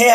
ஹே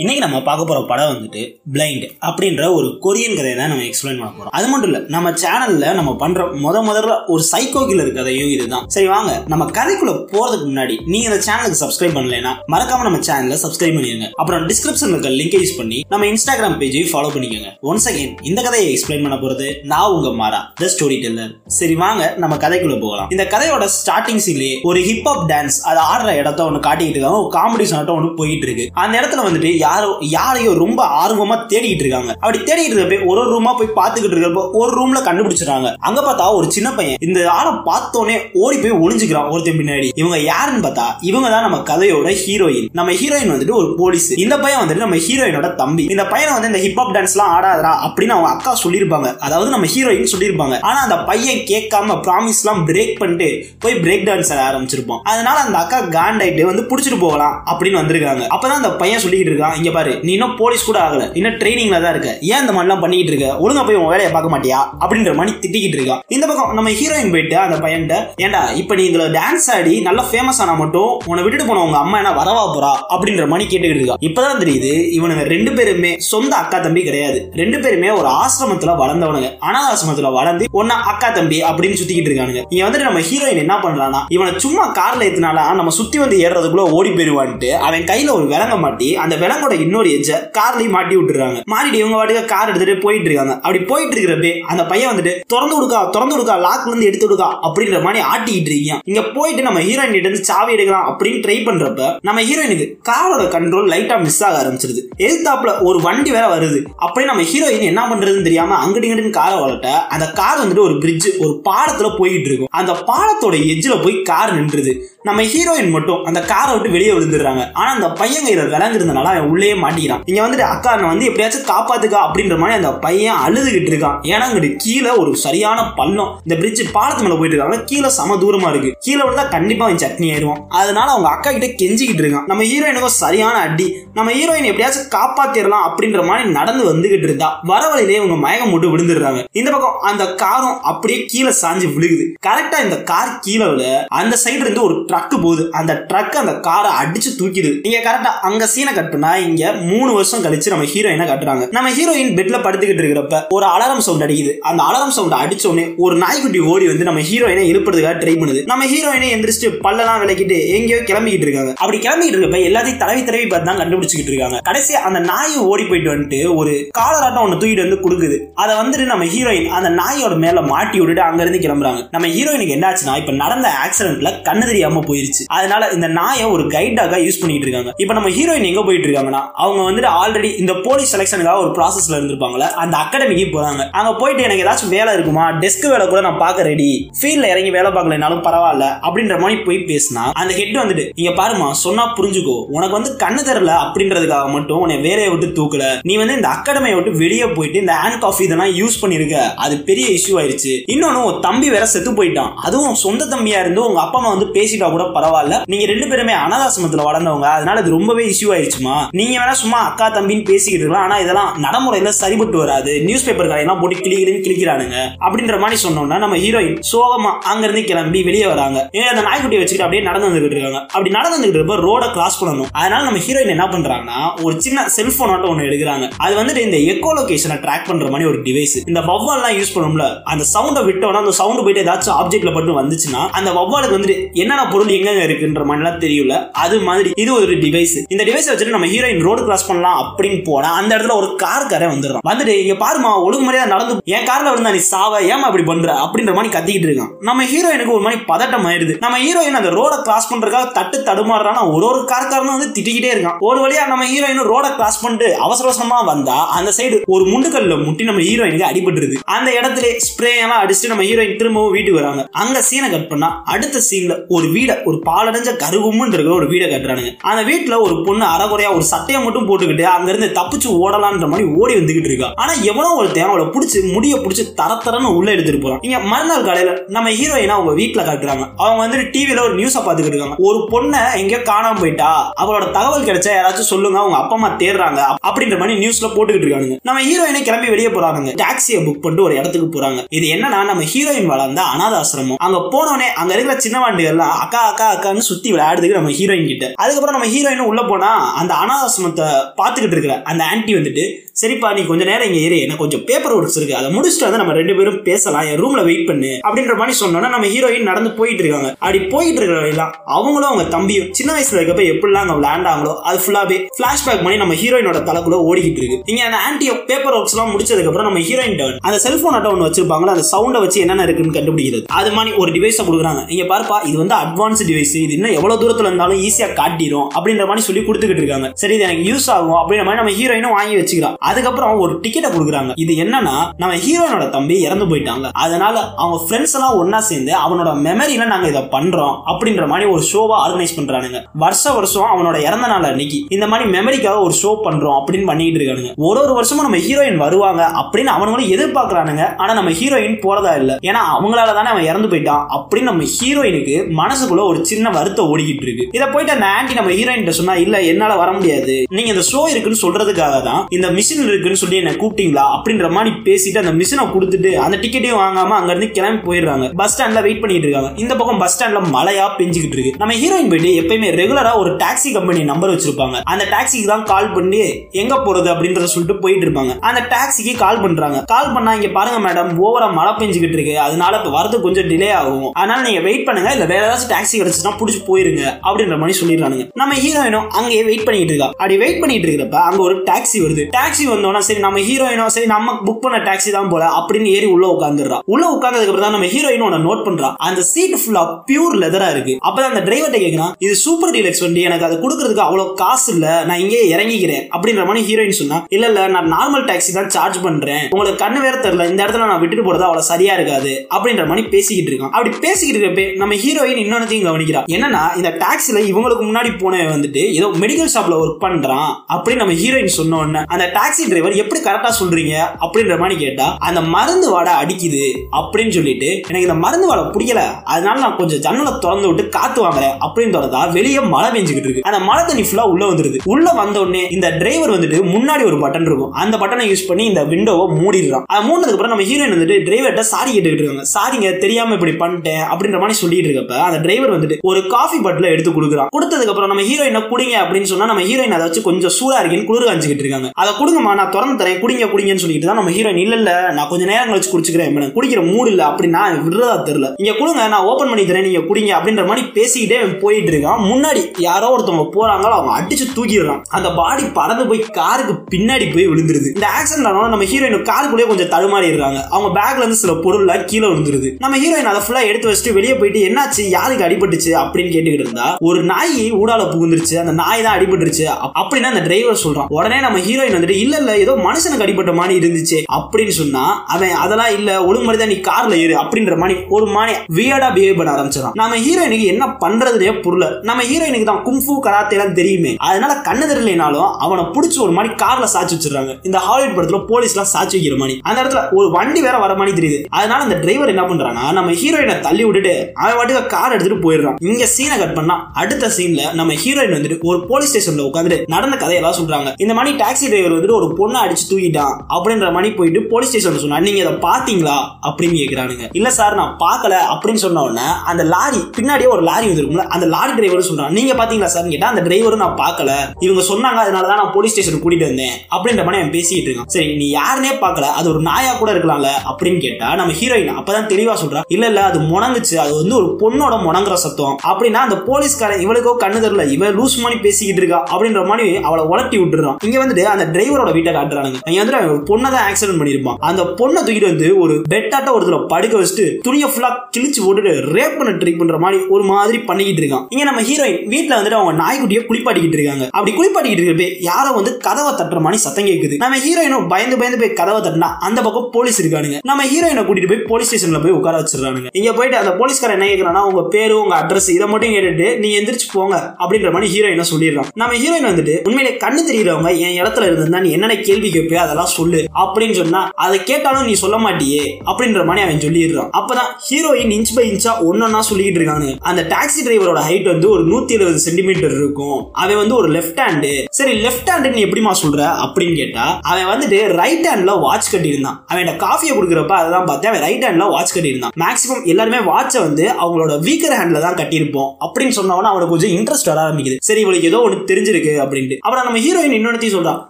இன்னைக்கு நம்ம பார்க்க போற படம் வந்துட்டு பிளைண்ட் அப்படின்ற ஒரு கொரியன் கதையை தான் நம்ம எக்ஸ்பிளைன் பண்ண போறோம். அது மட்டும் இல்ல நம்ம சேனல்ல நம்ம பண்ற முத முதல்ல ஒரு சைக்கோ கில்லர் கதையும் இதுதான். சரி வாங்க. நம்ம கதைக்குள்ள போறதுக்கு முன்னாடி நீங்க இந்த சேனலுக்கு சப்ஸ்கிரைப் பண்ணலைன்னா மறக்காம நம்ம சேனலை சப்ஸ்கிரைப் பண்ணிருங்க அப்புறம் டிஸ்கிரிப்ஷன்ல இருக்க லிங்க் யூஸ் பண்ணி நம்ம இன்ஸ்டாகிராம் பேஜையும் ஃபாலோ பண்ணிக்கோங்க. ஒன்ஸ் அகைன் இந்த கதையை எக்ஸ்பிளைன் பண்ண போறது நான் உங்க மாறா த ஸ்டோரி டெல்லர் சரி வாங்க. நம்ம கதைக்குள்ள போகலாம். இந்த கதையோட ஸ்டார்டிங் சீன்லயே ஒரு ஹிப் ஹாப் டான்ஸ் அது ஆடுற இடத்த ஒன்று காட்டிக்கிட்டு இருக்காங்க. ஒரு காமெடி சாட்டம் ஒன்று போயிட்டு இருக்கு. அந்த இடத்துல வந்துட்டு யாரோ யாரையோ ரொம்ப ஆர்வமா தேடிக்கிட்டு இருக்காங்க. அப்படி தேடிக்கிட்டு இருக்கப்ப ஒரு ஒரு ரூமா போய் பார்த்துக்கிட்டு இருக்கப்போ ஒரு ரூம்ல கண்டுபிடிச்சிடறாங்க. அங்க பார்த்தா ஒரு சின்ன பையன் இந்த ஆளை பார்த்தோன்னே ஓடி போய் ஒளிஞ்சுக்கிறான் ஒருத்தன் பின்னாடி. இவங்க யாருன்னு பார்த்தா இவங்க தான் நம்ம கதையோட ஹீரோயின் நம்ம ஹீரோயின் வந்துட்டு ஒரு போலீஸ் இந்த பையன் வந்துட்டு நம்ம ஹீரோயினோட தம்பி. இந்த பையன் வந்து இந்த ஹிப்ஹாப் டான்ஸ் எல்லாம் ஆடாதரா அப்படின்னு அவங்க அக்கா சொல்லியிருப்பாங்க. அதாவது நம்ம ஹீரோயின் சொல்லியிருப்பாங்க. ஆனா அந்த பையன் கேட்காம ப்ராமிஸ் எல்லாம் பிரேக் பண்ணிட்டு போய் பிரேக் டான்ஸ் ஆட ஆரம்பிச்சிருப்போம் அதனால அந்த அக்கா காண்டாயிட்டு வந்து புடிச்சிட்டு போகலாம் அப்படின்னு வந்திருக்காங்க. அப்பதான் அந்த பையன் சொல்லிக்கிட்டு இருக்கான் இங்க பாரு நீ இன்னும் போலீஸ் கூட ஆகல இன்னும் ட்ரைனிங்ல தான் இருக்க. ஏன் இந்த மாதிரிலாம் பண்ணிட்டு இருக்க? ஒழுங்கா போய் உன் வேலையை பார்க்க மாட்டியா? அப்படின்ற மாதிரி திட்டிக்கிட்டு இருக்கான். இந்த பக்கம் நம்ம ஹீரோயின் போயிட்டு அந்த பையன் ஏண்டா இப்ப நீ இதுல டான்ஸ் ஆடி நல்லா ஃபேமஸ் ஆனா மட்டும் உன்னை விட்டுட்டு போன உங்க அம்மா என்ன வரவா போறா? அப்படின்ற மாதிரி கேட்டுக்கிட்டு இருக்கா இப்பதான் தெரியுது இவனுங்க ரெண்டு பேருமே சொந்த அக்கா தம்பி கிடையாது. ரெண்டு பேருமே ஒரு ஆசிரமத்துல வளர்ந்தவனுங்க. அனாத ஆசிரமத்துல வளர்ந்து ஒன்னா அக்கா தம்பி அப்படின்னு சுத்திக்கிட்டு இருக்கானுங்க. இங்க வந்துட்டு நம்ம ஹீரோயின் என்ன பண்றானா இவனை சும்மா கார்ல ஏத்தினால நம்ம சுத்தி வந்து ஏறுறதுக்குள்ள ஓடி போயிருவான்ட்டு அவன் கையில ஒரு விலங்க மாட்டி அந்த விலங்கோட இன்னொரு எஜ்ஜ கார்லயும் மாட்டி விட்டுறாங்க. மாட்டிட்டு இவங்க வாட்டுக்கு கார் எடுத்துட்டு போயிட்டு இருக்காங்க அப்படி போயிட்டு இருக்கிறப்ப அந்த பையன் வந்துட்டு திறந்து கொடுக்கா திறந்து கொடுக்கா லாக்ல இருந்து எடுத்து கொடுக்கா அப்படின்ற மாதிரி ஆட்டிக்கிட்டு இருக்கீங்க இங்க போயிட்டு நம்ம ஹீரோயின் கிட்ட இருந்து சாவி எடுக்கலாம் அப்படின்னு ட்ரை பண்றப்ப நம்ம ஹீரோயினுக்கு காரோட கண்ட்ரோல் லைட்டா மிஸ் ஆக ஆரம்பிச்சிருது. எதிர்த்தாப்புல ஒரு வண்டி வேற வருது. அப்படியே நம்ம ஹீரோயின் என்ன பண்றதுன்னு தெரியாம அங்கிட்டு இங்கிட்டு காரை வளர்ட்ட அந்த கார் வந்துட்டு ஒரு பிரிட்ஜ் ஒரு பாலத்துல போயிட்டு இருக்கும். அந்த பாலத்தோட எஜ்ஜில் போய் கார் நின்றுது. நம்ம ஹீரோயின் மட்டும் அந்த காரை விட்டு வெளியே விழுந்துடுறாங்க. ஆனா அந்த பையன் கையில விளங்குறதுனால அவன் உள்ளே மாட்டிக்கிறான். இங்க வந்துட்டு அக்கா வந்து எப்படியாச்சும் காப்பாத்துக்கா அப்படின்ற மாதிரி அந்த பையன் அழுதுகிட்டு இருக்கான். ஏன்னா இங்கிட்டு கீழே ஒரு சரியான பள்ளம். இந்த பிரிட்ஜ் பாலத்து மேல போயிட்டு இருக்காங்க. கீழே சம தூரமா இருக்கு. கீழே விழுந்தா கண்டிப்பா அவன் சட்னி ஆயிடுவான். அதனால அவங்க அக்கா கிட்ட கெஞ்சிக்கிட்டு இருக்கான். நம்ம ஹீரோயினுக்கும் சரியான அடி. நம்ம ஹீரோயின் எப்படியாச்சும் காப்பாத்திடலாம் அப்படின்ற மாதிரி நடந்து வந்துகிட்டு இருந்தா வர வழியிலே இவங்க மயக்கம் போட்டு விழுந்துடுறாங்க. இந்த பக்கம் அந்த காரும் அப்படியே கீழே சாஞ்சு விழுகுது. கரெக்டா இந்த கார் கீழே விழ அந்த சைடு இருந்து ஒரு ட்ரக் போகுது. அந்த ட்ரக் அந்த காரை அடிச்சு தூக்கிடுது. நீங்க கரெக்டா அங்க சீனை கட்டுனா இங்க மூணு வருஷம் கழிச்சு நம்ம ஹீரோயினை கட்டுறாங்க. நம்ம ஹீரோயின் பெட்ல படுத்துக்கிட்டு இருக்கிறப்ப ஒரு அலாரம் சவுண்ட் அடிக்குது. அந்த அலாரம் சவுண்ட் அடிச்ச உடனே ஒரு நாய்க்குட்டி ஓடி வந்து நம்ம ஹீரோயினை எழுப்புறதுக்காக ட்ரை பண்ணுது. நம்ம ஹீரோயினை எந்திரிச்சு பல்லெல்லாம் விளக்கிட்டு எங்கேயோ கிளம்பிக்கிட்டு இருக்காங்க. அப்படி கிளம்பிக்கிட்டு இருக்கப்ப எல்லாத்தையும் தடவி தடவி பார்த்து தான் கண்டுபிடிச்சிக்கிட்டு இருக்காங்க. கடைசி அந்த நாய் ஓடி போயிட்டு வந்துட்டு ஒரு காலராட்டம் ஒன்று தூக்கிட்டு வந்து கொடுக்குது. அதை வந்துட்டு நம்ம ஹீரோயின் அந்த நாயோட மேல மாட்டி விட்டுட்டு அங்க இருந்து கிளம்புறாங்க. நம்ம ஹீரோயினுக்கு என்னாச்சுன்னா இப்ப நடந்த ஆக்சிடென்ட்ல கண்ணு தெரியாம போயிருச்சு. அதனால இந்த நாயை ஒரு கைடாக யூஸ் பண்ணிட்டு இருக்காங்க. இப்ப நம்ம ஹீரோ ஹீரோயின் எங்க போயிட்டு இருக்காங்கன்னா அவங்க வந்துட்டு ஆல்ரெடி இந்த போலீஸ் செலெக்ஷனுக்காக ஒரு ப்ராசஸ்ல இருந்திருப்பாங்களே அந்த அகாடமிக்கு போறாங்க. அங்க போயிட்டு எனக்கு ஏதாச்சும் வேலை இருக்குமா? டெஸ்க் வேலை கூட நான் பார்க்க ரெடி ஃபீல்ட்ல இறங்கி வேலை பார்க்கலனாலும் பரவாயில்ல அப்படின்ற மாதிரி போய் பேசினா அந்த ஹெட் வந்துட்டு இங்க பாருமா சொன்னா புரிஞ்சுக்கோ. உனக்கு வந்து கண்ணு தெரியல அப்படின்றதுக்காக மட்டும் உன்னை வேலையை விட்டு தூக்கல. நீ வந்து இந்த அகாடமியை விட்டு வெளியே போயிட்டு இந்த ஹேண்ட் காஃபி இதெல்லாம் யூஸ் பண்ணிருக்க. அது பெரிய இஷ்யூ ஆயிருச்சு இன்னொன்னு உன் தம்பி வேற செத்து போயிட்டான். அதுவும் சொந்த தம்பியா இருந்து உங்க அப்பா அம்மா வந்து பேசிட்டா கூட பரவாயில்ல. நீங்க ரெண்டு பேருமே அனாதாசிரமத்துல வளர்ந்தவங்க. அதனால இது ரொம்பவே இஷ்யூ ஆயிடுச்சுமா நீங்க வேணா சும்மா அக்கா தம்பின்னு பேசிக்கிட்டு இருக்கலாம். ஆனா இதெல்லாம் நடைமுறையில சரிபட்டு வராது. நியூஸ் பேப்பர் கடையெல்லாம் போட்டு கிளிகிளின்னு கிளிக்கிறானுங்க அப்படின்ற மாதிரி சொன்னோம்னா நம்ம ஹீரோயின் சோகமா அங்க இருந்து கிளம்பி வெளியே வராங்க. ஏன்னா அந்த நாய்க்குட்டியை வச்சுக்கிட்டு அப்படியே நடந்து வந்துகிட்டு இருக்காங்க. அப்படி நடந்து வந்துகிட்டு இருப்ப ரோட கிராஸ் பண்ணணும். அதனால நம்ம ஹீரோயின் என்ன பண்றாங்கன்னா ஒரு சின்ன செல்போன் ஆட்டம் ஒன்று எடுக்கிறாங்க. அது வந்துட்டு இந்த எக்கோ லொகேஷனை ட்ராக் பண்ற மாதிரி ஒரு டிவைஸ் இந்த வவ்வால்லாம் யூஸ் பண்ணும்ல அந்த சவுண்டை விட்டோம்னா அந்த சவுண்ட் போயிட்டு ஏதாச்சும் ஆப்ஜெக்ட்ல பட்டு வந்துச்சுன்னா அந்த வவ்வாலுக்கு வந்துட்டு என்னென்ன பொருள் எங்க இருக்குன்ற மாதிரிலாம் தெரியல. அது மாதிரி இது ஒரு டிவைஸ் இந்த டிவைஸ் வச்சுட்டு நம்ம ஹீரோயின் ரோடு கிராஸ் பண்ணலாம் அப்படின்னு போனா அந்த இடத்துல ஒரு கார் காரே வந்துடுறான். வந்துட்டு இங்க பாருமா ஒழுங்கு மரியாதை நடந்து என் கார்ல விழுந்தா நீ சாவ ஏமா அப்படி பண்ற? அப்படின்ற மாதிரி கத்திக்கிட்டு இருக்கான். நம்ம ஹீரோயினுக்கு ஒரு மாதிரி பதட்டம் ஆயிடுது. நம்ம ஹீரோயின் அந்த ரோட கிராஸ் பண்றதுக்காக தட்டு தடுமாறுறானா ஒரு ஒரு கார்காரனும் வந்து திட்டிக்கிட்டே இருக்கான். ஒரு வழியா நம்ம ஹீரோயின் ரோட கிராஸ் பண்ணிட்டு அவசர அவசரமா வந்தா அந்த சைடு ஒரு முண்டுக்கல்ல முட்டி நம்ம ஹீரோயினுக்கு அடிபட்டுருது. அந்த இடத்துல ஸ்ப்ரே எல்லாம் அடிச்சுட்டு நம்ம ஹீரோயின் திரும்பவும் வீட்டுக்கு வராங்க. அங்க சீனை கட் பண்ணா அடுத்த சீன்ல ஒரு வீட ஒரு பாலடைஞ்ச கருவும்னு இருக்கிற ஒரு வீடை கட்டுறானுங்க. அந்த வீட்டுல ஒரு பொண்ணு அறகுறையா ஒரு சட்டையை மட்டும் போட்டுக்கிட்டு அங்க இருந்து தப்பிச்சு ஓடலான்ற மாதிரி ஓடி வந்துகிட்டு இருக்கா. ஆனா எவனோ ஒருத்தன் அவளை பிடிச்சி முடிய பிடிச்சி தர தரன்னு உள்ள எடுத்துட்டு போறான். இங்க மறுநாள் காலையில நம்ம ஹீரோயினா அவங்க வீட்டுல காட்டுறாங்க. அவங்க வந்துட்டு டிவில ஒரு நியூஸ பாத்துக்கிட்டு இருக்காங்க. ஒரு பொண்ணை எங்கேயோ காணாம போயிட்டா அவளோட தகவல் கிடைச்சா யாராச்சும் சொல்லுங்க அவங்க அப்பா அம்மா தேடுறாங்க அப்படின்ற மாதிரி நியூஸ்ல போட்டுக்கிட்டு இருக்கானுங்க. நம்ம ஹீரோயினை கிளம்பி வெளியே போறாங்க டாக்ஸியை புக் பண்ணிட்டு ஒரு இடத்துக்கு போறாங்க. இது என்னன்னா நம்ம ஹீரோயின் வளர்ந்த அனாதாசிரமம். அங்க போனோடனே அங்க இருக்கிற சின்ன வாண்டுகள்லாம் அக்கா அக்கா அக்கான்னு சுத்தி விளையாடுறதுக்கு நம்ம ஹீரோயின் கிட்ட. அதுக்கப்புறம் நம்ம ஹீரோயின் உள்ள போனா போனா அந்த அனாதாசிரமத்தை பார்த்துக்கிட்டு இருக்கிற அந்த ஆன்ட்டி வந்துட்டு சரிப்பா நீ கொஞ்ச நேரம் இங்க இரு எனக்கு கொஞ்சம் பேப்பர் ஒர்க்ஸ் இருக்கு. அதை முடிச்சுட்டு வந்து நம்ம ரெண்டு பேரும் பேசலாம் என் ரூம்ல வெயிட் பண்ணு அப்படின்ற மாதிரி சொன்னோன்னா நம்ம ஹீரோயின் நடந்து போயிட்டு இருக்காங்க. அப்படி போயிட்டு இருக்கிற வரையெல்லாம் அவங்களும் அவங்க தம்பியும் சின்ன வயசுல இருக்கப்ப எப்படிலாம் அங்க விளையாண்டாங்களோ அது ஃபுல்லாவே பிளாஷ்பேக் பண்ணி நம்ம ஹீரோயினோட தலைக்குள்ள ஓடிக்கிட்டு இருக்கு. இங்க அந்த ஆன்டி பேப்பர் ஒர்க்ஸ் எல்லாம் முடிச்சதுக்கு அப்புறம் நம்ம ஹீரோயின் டர்ன் அந்த செல்போன் அட்டை ஒன்று வச்சிருப்பாங்களா அந்த சவுண்டை வச்சு என்னென்ன இருக்குன்னு கண்டுபிடிக்கிறது. அது மாதிரி ஒரு டிவைஸை கொடுக்குறாங்க. இங்க பாருப்பா இது வந்து அட்வான்ஸ் டிவைஸ் இது இன்னும் எவ்வளவு தூரத்துல இருந்தாலும் ஈஸியா காட்டிடும் அப்படின்ற மாதிரி சொல்லி கொடுத்துக்கிட்டு இருக்காங்க. சரி இது எனக்கு யூஸ் ஆகும் அப்படின்ற மாதிரி நம்ம ஹீரோயினும் வாங்கி வச்சுக்கலாம். அதுக்கப்புறம் ஒரு டிக்கெட்டை கொடுக்குறாங்க. இது என்னன்னா நம்ம ஹீரோயினோட தம்பி இறந்து போயிட்டாங்க. அதனால அவங்க ஃப்ரெண்ட்ஸ் எல்லாம் ஒன்னா சேர்ந்து அவனோட மெமரியில நாங்க இதை பண்றோம் அப்படின்ற மாதிரி ஒரு ஷோவா ஆர்கனைஸ் பண்றானுங்க. வருஷ வருஷம் அவனோட இறந்த நாள் அன்னைக்கு இந்த மாதிரி மெமரிக்காக ஒரு ஷோ பண்றோம் அப்படின்னு பண்ணிட்டு இருக்கானுங்க. ஒரு ஒரு வருஷமும் நம்ம ஹீரோயின் வருவாங்க அப்படின்னு அவனுங்களும் எதிர்பார்க்கறானுங்க. ஆனா நம்ம ஹீரோயின் போறதா இல்ல. ஏன்னா அவங்களால தானே அவன் இறந்து போயிட்டான் அப்படின்னு நம்ம ஹீரோயினுக்கு மனசுக்குள்ள ஒரு சின்ன வருத்தம் ஓடிக்கிட்டு இருக்கு. இதை போயிட்டு அந்த ஆண்டி நம்ம ஹீரோயின் சொன்னா இல்ல என்னால வர முடியாது. நீங்க இந்த ஷோ இருக்குன்னு சொல்றதுக்காக தான் இந்த மிஷின் இருக்குன்னு சொல்லி என்ன கூப்பிட்டீங்களா? அப்படின்ற மாதிரி பேசிட்டு அந்த மிஷினை கொடுத்துட்டு அந்த டிக்கெட்டையும் வாங்காம அங்க இருந்து கிளம்பி போயிடுறாங்க. பஸ் ஸ்டாண்ட்ல வெயிட் பண்ணிட்டு இருக்காங்க. இந்த பக்கம் பஸ் ஸ்டாண்ட்ல மழையா பெஞ்சுக்கிட்டு இருக்கு. நம்ம ஹீரோயின் போயிட்டு எப்பயுமே ரெகுலரா ஒரு டாக்ஸி கம்பெனி நம்பர் வச்சிருப்பாங்க. அந்த டாக்ஸிக்கு தான் கால் பண்ணி எங்க போறது அப்படின்றத சொல்லிட்டு போயிட்டு இருப்பாங்க. அந்த டாக்ஸிக்கு கால் பண்றாங்க. கால் பண்ணா இங்க பாருங்க மேடம் ஓவரா மழை பெஞ்சுக்கிட்டு இருக்கு. அதனால இப்ப வரது கொஞ்சம் டிலே ஆகும். அதனால நீங்க வெயிட் பண்ணுங்க. இல்ல வேற ஏதாச்சும் டாக்ஸி கிடைச்சுன்னா புடிச்சு போயிருங்க. அப்படின்ற மாதிரி சொல்லிடுறானுங்க. நம்ம ஹீரோயினும் அங்கேயே வெயிட் பண்ணிட்டு இருக்கா. அப்படி வெயிட் பண்ணிட்டு இருக்கிறப்ப அங்க ஒரு டாக்ஸி வருது. டாக்ஸி வந்தோம்னா சரி நம்ம ஹீரோயினோ சரி நம்ம புக் பண்ண டாக்ஸி தான் போல அப்படின்னு ஏறி உள்ள உட்காந்துடுறா உள்ள உட்கார்ந்ததுக்கு அப்புறம் தான் நம்ம ஹீரோயின் ஒன்னு நோட் பண்றா. அந்த சீட் ஃபுல்லா பியூர் லெதரா இருக்கு. அப்பதான் அந்த டிரைவர்ட்ட கேக்குறான் இது சூப்பர் டீலக்ஸ் வண்டி எனக்கு அதை கொடுக்கறதுக்கு அவ்வளவு காசு இல்ல நான் இங்கே இறங்கிக்கிறேன். அப்படின்ற மாதிரி ஹீரோயின் சொன்னா இல்ல இல்ல நான் நார்மல் டாக்ஸி தான் சார்ஜ் பண்றேன். உங்களுக்கு கண்ணு வேற தெரியல இந்த இடத்துல நான் விட்டுட்டு போறது அவ்வளவு சரியா இருக்காது. அப்படின்ற மாதிரி பேசிக்கிட்டு இருக்கான். அப்படி பேசிக்கிட்டு இருக்கப்ப நம்ம ஹீரோயின் இன்னொன்னு கவனிக்கிறா. என்னன்னா இந்த டாக்ஸில இவங்களுக்கு முன்னாடி போனவன் வந்துட்டு ஏதோ மெடிக்கல் ஷாப்ல ஒர்க் பண்றான் அப்படின்னு நம்ம ஹீரோயின் சொன்ன உடனே அந்த டாக்ஸி டிரைவர் எப்படி கரெக்டா சொல்றீங்க அப்படின்ற மாதிரி கேட்டா அந்த மருந்து வாடை அடிக்குது அப்படின்னு சொல்லிட்டு எனக்கு இந்த மருந்து வாடை பிடிக்கல அதனால நான் கொஞ்சம் ஜன்னலை திறந்து விட்டு காத்து வாங்குறேன் அப்படின்னு திறந்தா வெளியே மழை பெஞ்சுக்கிட்டு இருக்கு. அந்த மழை தண்ணி ஃபுல்லா உள்ள வந்துருது. உள்ள வந்த உடனே இந்த டிரைவர் வந்துட்டு முன்னாடி ஒரு பட்டன் இருக்கும். அந்த பட்டனை யூஸ் பண்ணி இந்த விண்டோவை மூடிடுறான். அதை மூடினதுக்கு அப்புறம் நம்ம ஹீரோயின் வந்துட்டு டிரைவர்கிட்ட சாரி கேட்டுக்கிட்டு இருக்காங்க. சாரிங்க தெரியாம இப்படி பண்ணிட்டேன் அப்படின்ற மாதிரி சொல்லிட்டு இருக்கப்ப அந்த டிரைவர் வந்துட்டு ஒரு காஃபி பட்டில் எடுத்து கொடுக்குறான். கொடுத்ததுக்கு அப்புறம் நம்ம ஹீரோயினை குடிங்க அப்படின்னு சொன்னா நம்ம ஹீரோயின் அதை வச்சு கொஞ்சம் சூடா இருக்கேன்னு குளிர் காஞ்சிக்கிட்டு இருக்காங்க. அதை கொடுங்கம்மா நான் திறந்து தரேன் குடிங்க குடிங்கன்னு சொல்லிட்டு தான் நம்ம ஹீரோயின் இல்ல இல்ல நான் கொஞ்சம் நேரம் கழிச்சு குடிச்சுக்கிறேன் எனக்கு குடிக்கிற மூடு இல்ல அப்படின்னா நான் விடுறதா தெரியல. இங்க கொடுங்க நான் ஓபன் பண்ணி தரேன் நீங்க குடிங்க அப்படின்ற மாதிரி பேசிக்கிட்டே போயிட்டு இருக்கான். முன்னாடி யாரோ ஒருத்தவங்க போறாங்களோ அவங்க அடிச்சு தூக்கிடுறான். அந்த பாடி பறந்து போய் காருக்கு பின்னாடி போய் விழுந்துருது. இந்த ஆக்சிடென்ட் ஆனாலும் நம்ம ஹீரோயின் காருக்குள்ளேயே கொஞ்சம் தடுமாறிடுறாங்க. அவங்க பேக்ல இருந்து சில பொருள்லாம் கீழே விழுந்துருது. நம்ம ஹீரோயின் அதை ஃபுல்லா எடுத்து வச்சுட்டு வெளியே போயிட்டு என்னாச்சு? யாருக்கு அடிபட்டுச்சு? அப்படின்னு கேட்டுக்கிட்டு இருந்தா ஒரு நாய் ஊடால புகுந்துருச்சு. அந்த நாய் தான் அடிபட்டுருச்சு. அப்~ அப்படின்னு அந்த டிரைவர் சொல்றான் உடனே நம்ம ஹீரோயின் வந்துட்டு இல்ல இல்ல ஏதோ மனுஷனுக்கு அடிபட்ட மாதிரி இருந்துச்சு. அப்படின்னு சொன்னா அவன் அதெல்லாம் இல்ல ஒழுங்கு மாதிரி தான் நீ கார்ல ஏறு அப்படின்ற மாதிரி ஒரு மாதிரி வியர்டா பிஹேவ் பண்ண ஆரம்பிச்சிடான் நம்ம ஹீரோயினுக்கு என்ன பண்றதுனே புரியல. நம்ம ஹீரோயினுக்கு தான் கும்ஃபு கராத்தே எல்லாம் தெரியுமே. அதனால கண்ணு தெரியலனாலும் அவனை பிடிச்சி ஒரு மாதிரி கார்ல சாச்சி வச்சிருக்காங்க இந்த ஹாலிவுட் படத்துல போலீஸ் எல்லாம் சாச்சு வைக்கிற மாதிரி. அந்த இடத்துல ஒரு வண்டி வேற வர மாதிரி தெரியுது. அதனால அந்த டிரைவர் என்ன பண்றானா நம்ம ஹீரோயினை தள்ளி விட்டுட்டு அவன் வாட்டுக்கு கார் எடுத்துட்டு போயிடுறான். இங்க சீனை கட் பண்ணா அடுத்த சீன்ல நம்ம ஹீரோயின் வந்துட்டு ஒரு போலீஸ் ஸ்டேஷன்ல உட்காந்துட்டு நடந்த கதையெல்லாம் சொல்றாங்க. இந்த மாதிரி டாக்ஸி டிரைவர் வந்துட்டு ஒரு பொண்ணை அடிச்சு தூக்கிட்டான் அப்படின்ற மாதிரி போயிட்டு போலீஸ் ஸ்டேஷன்ல சொன்னா நீங்க அதை பாத்தீங்களா அப்படின்னு கேக்குறானுங்க. இல்ல சார் நான் பார்க்கல. அப்படின்னு சொன்ன உடனே அந்த லாரி பின்னாடியே ஒரு லாரி வந்துருக்கும்ல அந்த லாரி டிரைவர் சொல்றான். நீங்க பாத்தீங்களா சார் கேட்டா அந்த டிரைவரும் நான் பார்க்கல. இவங்க சொன்னாங்க அதனாலதான் நான் போலீஸ் ஸ்டேஷன் கூட்டிட்டு வந்தேன். அப்படின்ற மாதிரி அவன் பேசிட்டு இருக்கான். சரி நீ யாருனே பார்க்கல. அது ஒரு நாயா கூட இருக்கலாம்ல? அப்படின்னு கேட்டா நம்ம ஹீரோயின் அப்பதான் தெளிவா சொல்றா. இல்ல இல்ல அது முணங்குச்சு. அது வந்து ஒரு பொண்ணோட முணங்குற சத்தம். அப்படின்னா அந்த போலீஸ்காரன் இவளுக்கோ கண்ணு தெரியல. இவன் லூஸ் மாதிரி பேசிக்கிட்டு இருக்கா அப்படின்ற மாதிரி அவளை உலட்டி விட்டுறான். இங்க வந்துட்டு அந்த டிரைவரோட வீட்டை காட்டுறானுங்க. இங்க வந்துட்டு ஒரு பொண்ணை தான் ஆக்சிடென்ட் பண்ணிருப்பான் அந்த பொண்ணை தூக்கிட்டு வந்து ஒரு பெட்டாட்ட ஒருத்தர படுக்க வச்சுட்டு துணியை ஃபுல்லா கிழிச்சு போட்டுட்டு ரேப் பண்ண ட்ரை பண்ற மாதிரி ஒரு மாதிரி பண்ணிக்கிட்டு இருக்கான். இங்க நம்ம ஹீரோயின் வீட்டுல வந்துட்டு அவங்க நாய்க்குட்டியை குளிப்பாட்டிக்கிட்டு இருக்காங்க. அப்படி குளிப்பாட்டிக்கிட்டு இருக்கப்பே யாரோ வந்து கதவை தட்டுற மாதிரி சத்தம் கேக்குது. நம்ம ஹீரோயினும் பயந்து பயந்து போய் கதவை தட்டினா அந்த பக்கம் போலீஸ் இருக்கானுங்க. நம்ம ஹீரோயினை கூட்டிட்டு போய் போலீஸ் ஸ்டேஷன்ல போய் உட்கார வச்சிருக்கானுங்க இங்க போயிட்டு அந்த போலீஸ்காரன் என்ன கேக்குறானா உங்க பேரு உங்க அட்ரஸ் இதை மட்டும் கேட்டுட்டு நீ எந்திரிச்சு போங்க அப்படின்ற மாதிரி ஹீரோயினை சொல்லிடுறான் நம்ம ஹீரோயின் வந்துட்டு உண்மையிலே கண்ணு தெரியறவங்க என் இடத்துல இருந்தா நீ என்னென்ன கேள்வி கேட்பியோ அதெல்லாம் சொல்லு. அப்படின்னு சொன்னா அதை கேட்டாலும் நீ சொல்ல மாட்டியே? அப்படின்ற மாதிரி அவன் சொல்லிடுறான். அப்பதான் ஹீரோயின் இன்ச் பை இன்ச்சா ஒன்னொன்னா சொல்லிட்டு இருக்காங்க அந்த டாக்ஸி டிரைவரோட ஹைட் வந்து ஒரு நூத்தி எழுபது சென்டிமீட்டர் இருக்கும். அவன் வந்து ஒரு லெஃப்ட் ஹேண்டு சரி லெஃப்ட் ஹேண்டு நீ எப்படிமா சொல்ற? அப்படின்னு கேட்டா அவன் வந்துட்டு ரைட் ஹேண்ட்ல வாட்ச் கட்டியிருந்தான். அவன் காஃபியை கொடுக்குறப்ப அதெல்லாம் பார்த்து அவன் ரைட் ஹேண்ட்ல வாட்ச் கட்டியிருந்தான். மேக்ஸிமம் எல்லாருமே வாட்சை வந்து அவங்களோட வீக்கர் ஹேண்ட்ல தான் கட்டியிருப்போம். அப்படின்னு சொன்னவன அவனுக்கு கொஞ்சம் இன்ட்ரெஸ்ட் வர ஆரம்பிக்குது. சரி இவளுக்கு ஏதோ ஒன்று தெரிஞ்சிருக்கு அப்படின்ட்டு. அப்புறம் நம்ம ஹீரோயின் இன்னொன்னத்தையும் சொல்றான்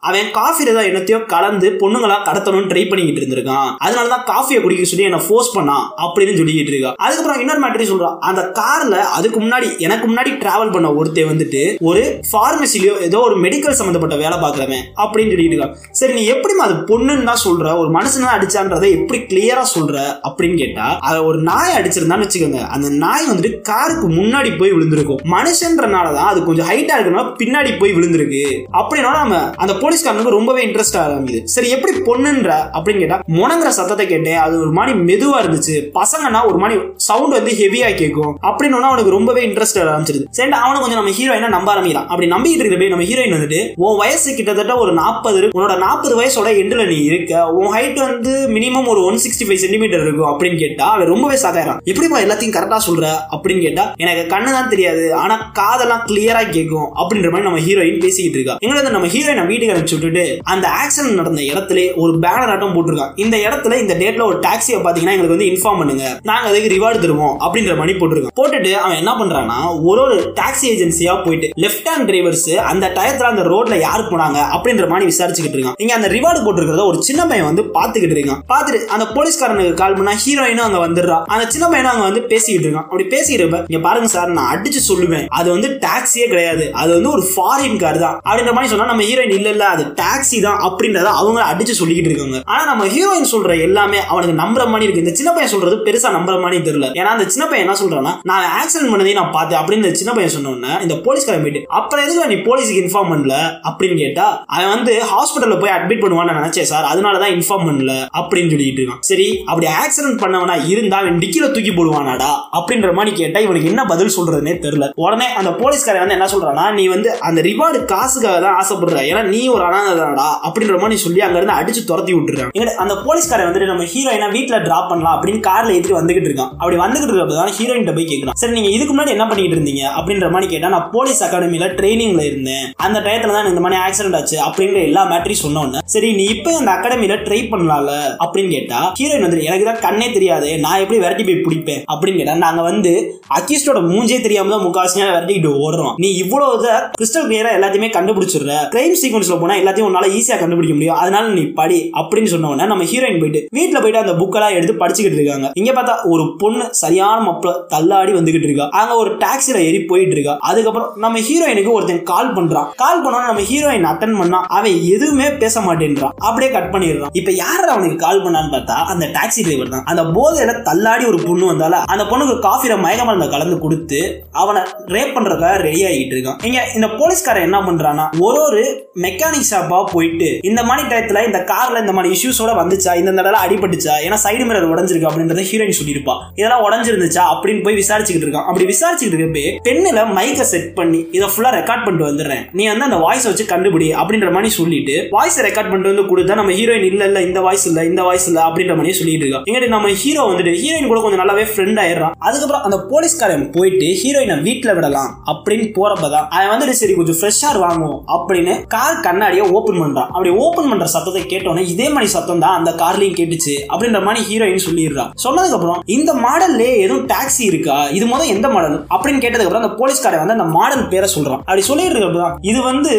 அவன் காஃபி ஏதாவது என்னத்தையோ கலந்து பொண்ணுங்களா கடத்தணும்னு ட்ரை பண்ணிக்கிட்டு இருந்திருக்கான். அதனாலதான் காஃபியை குடிக்க சொல்லி என்ன ஃபோர்ஸ் பண்ணான் அப்படின்னு சொல்லிக்கிட்டு இருக்கா. அதுக்கப்புறம் இன்னொரு மேட்ரி சொல்றான். அந்த கார்ல அதுக்கு முன்னாடி எனக்கு முன்னாடி டிராவல் பண்ண ஒருத்தன் வந்துட்டு ஒரு ஃபார்மசிலயோ ஏதோ ஒரு மெடிக்கல் சம்பந்தப்பட்ட வேலை பார்க்கறவன் அப்படின்னு சொல்லிட்டு இருக்கான். சரி நீ எப்படிமா அது பொண்ணுன்னு தான் சொல்ற? ஒரு மனுஷனா அடிச்சான்றதை எப்படி கிளியரா சொல்ற? அப்படின்னு கேட்டா அதை ஒரு நாய் அடிச்சிருந்தான்னு வச்சுக்கோங்க. அந்த நாய் வந்துட்டு காருக்கு முன்னாடி போய் விழுந்திருக்கும். மனுஷன்றனாலதான் அது கொஞ்சம் ஹைட்டா இருக்கனால பின்னாடி போய் விழுந்திருக்கு. அப்படின்னா நம்ம அந்த போலீஸ்காரனுக்கு ரொம்பவே இன்ட்ரெஸ்ட் ஆரம்பிக்குது சரி எப்படி பொண்ணுன்ற அப்படின்னு கேட்டா முணங்குற சத்தத்தை கேட்டேன். அது ஒரு மாதிரி மெதுவா இருந்துச்சு. பசங்கன்னா ஒரு மாதிரி சவுண்ட் வந்து ஹெவியா கேட்கும் அப்படின்னு அவனுக்கு ரொம்பவே இன்ட்ரெஸ்ட் ஆரம்பிச்சிருது சரி அவனை கொஞ்சம் நம்ம ஹீரோயினா நம்ப ஆரம்பிக்கிறான். அப்படி நம்பிட்டு இருக்கிற நம்ம ஹீரோயின் வந்துட்டு உன் வயசு கிட்டத்தட்ட ஒரு நாற்பது உன்னோட நாற்பது வயசோட எண்டுல நீ இருக்க. உன் ஹைட் வந்து மினிமம் ஒரு ஒன் சிக்ஸ்டி ஃபைவ் சென்டிமீட்டர் இருக்கும். அப்படின்னு கேட்டா அவன் ரொம்பவே சாகாயிரான் எப்படிப்பா எல்லாத்தையும் கரெக்டா சொல்ற? அப்படின்னு கேட்டா எனக்கு கண்ணு தான் தெரியாது. ஆனா காதெல்லாம் கிளியரா கேட்கும் அப்படின்ற மாதிரி நம்ம ஹீரோயின் பேசிக்கிட்டு இருக்கா. எங்களை நம்ம ஹீரோயின் வீட்டுக்கு அனுப்பிச்சு விட்டுட்டு அந்த ஆக்சிடென்ட் நடந்த இடத்துல ஒரு பேனர் ஆட்டம் போட்டிருக்கான் இந்த இடத்துல இந்த டேட்ல ஒரு டாக்ஸியை பாத்தீங்கன்னா எங்களுக்கு வந்து இன்ஃபார்ம் பண்ணுங்க. நாங்க அதுக்கு ரிவார்டு தருவோம் அப்படின்ற மாதிரி போட்டிருக்கோம் போட்டுட்டு அவன் என்ன பண்றான்னா ஒரு ஒரு டாக்ஸி ஏஜென்சியா போயிட்டு லெஃப்ட் ஹேண்ட் டிரைவர்ஸ் அந்த டயத்துல அந்த ரோட்ல யார் போனாங்க அப்படின்ற மாதிரி விசாரிச்சுக்கிட்டு இருக்கான். இங்க அந்த ரிவார்டு போட்டிருக்கிறத ஒரு சின்ன பையன் வந்து பாத்துக்கிட்டு இருக்கான். பாத்துட்டு அந்த போலீஸ்காரனுக்கு கால் பண்ணா ஹீரோயினும் அங்க வந்துடுறா. அந்த சின்ன பையனும் அங்க வந்து பேசிக்கிட்டு இருக்கான். அப்படி பேசிக்கிறப்ப இங்க பாருங்க சார் நான் அடிச்சு சொல்லுவேன். அது வந்து டாக்ஸியே கிடையாது. அது வந்து ஒரு ஃபாரின் கார் தான். அப்படின்ற மாதிரி சொன்னா நம்ம ஹீரோயின் இல்ல இல்ல அது டாக்ஸி தான் அப்படின்றத அவங்க அடிச்சு சொல்லிக்கிட்டு இருக்காங்க. ஆனா நம்ம ஹீரோயின் சொல்ற எல்லாமே அவனுக்கு நம்புற மாதிரி இருக்கு. இந்த சின்ன பையன் சொல்றது பெருசா நம்புற மாதிரி தெரியல. ஏன்னா அந்த சின்ன பையன் என்ன சொல்றான்னா நான் ஆக்சிடென்ட் பண்ணதையும் நான் பார்த்தேன். அப்படின்னு சின்ன பையன் சொன்ன உடனே இந்த போலீஸ்காரன் போயிட்டு அப்புறம் எதுக்கு நீ போலீஸுக்கு இன்ஃபார்ம் பண்ணல? அப்படின்னு கேட்டா அவன் வந்து ஹாஸ்பிட்டல்ல போய் அட்மிட் பண்ணுவான்னு நினைச்சேன் சார் அதனாலதான் இன்ஃபார்ம் பண்ணல. அப்படின்னு சொல்லிட்டு இருக்கான். சரி அப்படி ஆக்சிடென்ட் பண்ணவனா இருந்தா அவன் டிக்கில தூக்கி போடுவானாடா அப்படின்ற மாதிரி கேட்டா இவனுக்கு என்ன பதில் சொல்றதுன்னே தெரியல. உடனே அந்த போலீஸ்காரன் வந்து என்ன சொல்றானா நீ வந்து அந்த ரிவார்டு காசுக்காக தான் ஆசைப்படுற. ஏன்னா நீ ஒரு அனாதடா அப்படின்ற மாதிரி சொல்லி அங்க இருந்து அடிச்சு துரத்தி விட்டுருக்கான் எங்க அந்த போலீஸ்காரை வந்துட்டு நம்ம ஹீரோயினா வீட்டுல டிராப் பண்ணலாம் அப்படின்னு கார்ல ஏற்றி வந்துகிட்டு இருக்கான். அப்படி வந்துகிட்டு இருக்கிறப்பதான் ஹீரோயின் போய் கேட்கலாம் சரி நீங்க இதுக்கு முன்னாடி என்ன பண்ணிட்டு இருந்தீங்க அப்படின்ற மாதிரி கேட்டா நான் போலீஸ் அகாடமியில ட்ரைனிங்ல இருந்தேன். அந்த டயத்துல தான் இந்த மாதிரி ஆக்சிடென்ட் ஆச்சு அப்படின்ற எல்லா மேட்டரையும் சொன்ன உடனே சரி நீ இப்போ அந்த அகாடமியில ட்ரை பண்ணலாம்ல அப்படின்னு கேட்டா ஹீரோயின் வந்து எனக்கு தான் கண்ணே தெரியாது நான் எப்படி விரட்டி போய் பிடிப்பேன்? அப்படின்னு கேட்டா நாங்க வந்து அக்யூஸ்டோட மூஞ்சே தெரியாம தான் முக்காவாசி நேரம் விரட்டிக்கிட்டு ஓடுறோம். நீ இவ்வளவு கிறிஸ்டல் கிளியரா எல்லாத்தையுமே கண்டுபிடிச்சிடுற. கிரைம் சீக்வன்ஸ்ல போன எல்லாத்தையும் உன்னால ஈஸியா கண்டுபிடிக்க முடியும். அதனால நீ படி அப்படின்னு சொன்ன உடனே நம்ம ஹீரோயின் போயிட்டு வீட்டுல போயிட்டு அந்த புக்கெல்லாம் எடுத்து படிச்சுக்கிட்டு இருக்காங்க. இங்க பார்த்தா ஒரு பொண்ணு சரியான மப்பள தள்ளாடி வந்துகிட்டு இருக்கா. அங்க ஒரு டாக்ஸில ஏறி போயிட்டு இருக்கா. அதுக்கப்புறம் நம்ம ஹீரோயினுக்கு ஒருத்தன் கால் பண்றான். கால் பண்ணா நம்ம ஹீரோயின் அட்டன் பண்ணா அவன் எதுவுமே பேச மாட்டேன்றான். அப்படியே கட் பண்ணிடுறான். இப்ப யார் அவனுக்கு கால் பண்ணான்னு பார்த்தா அந்த டாக்ஸி டிரைவர் தான். அந்த போதையில தள்ளாடி ஒரு பொண்ணு வந்தால அந்த பொண்ணுக்கு காஃபில மயக்க மருந்த கலந்து கொடுத்து அவனை ரேப் பண்றதுக்காக ரெடி ஆகிட்டு இருக்கான். இங்க இந்த போலீஸ்காரன் என்ன பண்றான்னா ஒரு ஒரு மெக்கானிக் ஷாப்பா போயிட்டு இந்த மாதிரி டயத்துல இந்த கார்ல இந்த மாதிரி இஷ்யூஸோட வந்துச்சா இந்த தடவை அடிபட்டுச்சா ஏன்னா சைடு மிரர் உடஞ்சிருக்கு அப்படின்றத ஹீரோயின் சொல்லியிருப்பா. இதெல்லாம் உடஞ்சிருந்துச்சா அப்படின்னு போய் விசாரிச்சுக்கிட்டு இருக்கான். அப்படி விசாரிச்சுக்கிட்டு இருக்கப்பே பெண்ணுல மைக்க செட் பண்ணி இதை ஃபுல்லா ரெக்கார்ட் பண்ணிட்டு வந்துடுறேன். நீ வந்து அந்த வாய்ஸ் வச்சு கண்டுபிடி அப்படின்ற மாதிரி சொல்லிட்டு வாய்ஸ் ரெக்கார்ட் பண்ணிட்டு வந்து கொடுத்தா நம்ம ஹீரோயின் இல்ல இல்ல இந்த வாய்ஸ் இல்ல இந்த வாய்ஸ் இல்ல அப்படின்ற மாதிரி சொல்லிட்டு இருக்கா இங்கிட்டு நம்ம ஹீரோ வந்துட்டு ஹீரோயின் கூட கொஞ்சம் நல்லாவே ஃப்ரெண்ட் ஆயிடுறான். அதுக்கப்புறம் அந்த போலீஸ்காரன் போயிட்டு ஹீரோயினை வீட்டுல விடலாம் அப்படின்னு போறப்பதான் அவன் வந்துட்டு சரி கொஞ்சம் ஃப்ரெஷ்ஷா வாங்குவோம் அப்படின்னு கார் கண்ணாடியை ஓப்பன் பண்றான் அப்படி ஓப்பன் பண்ற சத்தத்தை கேட்டோன்னே இதே மாதிரி சத்தம் தான் அந்த கார்லயும் கேட்டுச்சு அப்படின்ற மாதிரி ஹீரோயின் சொல்லிடுறான் சொன்னதுக்கு அப்புறம் இந்த மாடல்ல எதுவும் டாக்ஸி இருக்கா? இது முதல் எந்த மாடல் அப்படின்னு கேட்டதுக்கு அப்புறம் அந்த போலீஸ்காரன் வந்து அந்த மாடல் பேரை சொல்றான். அப்படி சொல்லிட்டு இருக்கப்பதான் இது வந்து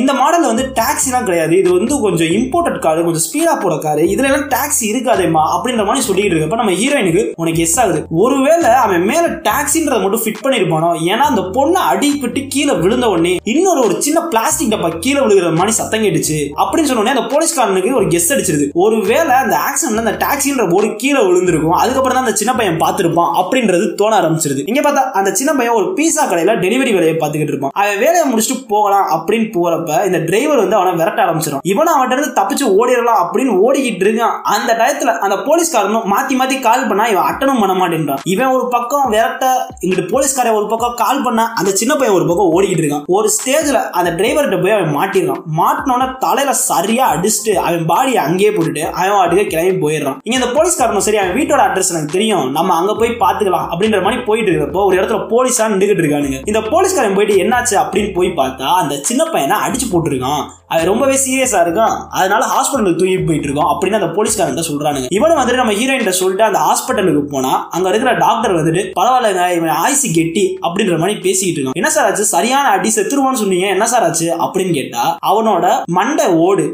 இந்த மாடல் வந்து டாக்ஸிலாம் கிடையாது. இது வந்து கொஞ்சம் இம்போர்ட்டட் காரு கொஞ்சம் ஸ்பீடா போற காரு இதுல எல்லாம் டாக்ஸி இருக்காதேமா அப்படின்ற மாதிரி சொல்லிட்டு இருக்கப்ப நம்ம ஹீரோயினுக்கு உனக்கு எஸ் ஆகுது. ஒருவேளை அவன் மேல டாக்ஸின்றத மட்டும் ஃபிட் பண்ணிருப்பானோ? ஏன்னா அந்த பொண்ணு அடிப்பட்டு கீழே விழுந்த உடனே இன்னொரு ஒரு சின்ன பிளாஸ்டிக் டப்பா கீழே விழுகிற மாதிரி சத்தம் கேட்டுச்சு. அப்படின்னு சொன்னோடனே அந்த போலீஸ்காரனுக்கு ஒரு கெஸ் அடிச்சிருது. ஒருவேளை அந்த ஆக்சிடென்ட்ல அந்த டாக்ஸின்ற போர்டு கீழே விழுந்திருக்கும். அதுக்கப்புறம் தான் அந்த சின்ன பையன் பார்த்திருப்பான் அப்படின்றது தோண ஆரம்பிச்சிருது. இங்க பார்த்தா அந்த சின்ன பையன் ஒரு பீஸா கடையில டெலிவரி வேலையை பார்த்துக்கிட்டு இருப்பான். அவன் வேலையை முடிச்சுட்டு போகலாம் அப்படின்னு போறப்ப இந்த டிரைவர் வந்து அவனை விரட்ட ஆரம்பிச்சிடும். இவன் அவன்கிட்ட இருந்து தப்பிச்சு ஓடிடலாம் அப்படின்னு ஓடிக்கிட்டு இருக்கான். அந்த டயத்துல அந்த போலீஸ்காரனும் மாத்தி மாத்தி கால் பண்ணா இவன் அட்டனும் பண்ண மாட்டேன்றான். இவன் ஒரு பக்கம் விரட்ட இங்கிட்டு போலீஸ்காரன் ஒரு பக்கம் கால் பண்ணா அந்த சின்ன பையன் ஒரு பக்கம் ஓடிக்கிட்டு இருக்கான். ஒரு ஸ்டேஜ்ல அந்த டிரைவர்கிட்ட போய் அவன் மாட்டிடுறான். மாட்டினோன்னா தலையில சரியா அடிச்சுட்டு அவன் பாடியை அங்கேயே போட்டுட்டு அவன் வாட்டுக்கு கிளம்பி போயிடுறான். இங்க இந்த போலீஸ்காரனும் சரி அவன் வீட்டோட அட்ரஸ் எனக்கு தெரியும். நம்ம அங்க போய் பாத்துக்கலாம் அப்படின்ற மாதிரி போயிட்டு இருக்கிறப்போ ஒரு இடத்துல போலீஸா நின்றுகிட்டு இருக்கானுங்க. இந்த போலீஸ்காரன் போயிட்டு என்னாச்சு அப்படின்னு போய் பார்த்தா அந்த சின்ன பையனை அடிச்சு போட்டுருக்கான். அவன் ரொம்பவே சீரியஸா இருக்கான். அதனால ஹாஸ்பிட்டலுக்கு தூக்கி போயிட்டு இருக்கோம் அப்படின்னு அந்த போலீஸ்காரன் சொல்றானுங்க. இவனும் வந்துட்டு நம்ம ஹீரோயின் சொல்லிட்டு அந்த ஹாஸ்பிட்டலுக்கு போனா அங்க இருக்கிற டாக்டர் வந்துட்டு பரவாயில்லங்க இவன் ஆயுசு கெட்டி அப்படின்ற மாதிரி பேசிக்கிட்டு இருக்கான். என்ன சார் ஆச்சு? சரியான அடி செத்துருவான்னு சொன்னீங்க. என்ன சார் ஆச்சு? அப்படின்னு கேட்டா அவனோட மண்டை ஓடு.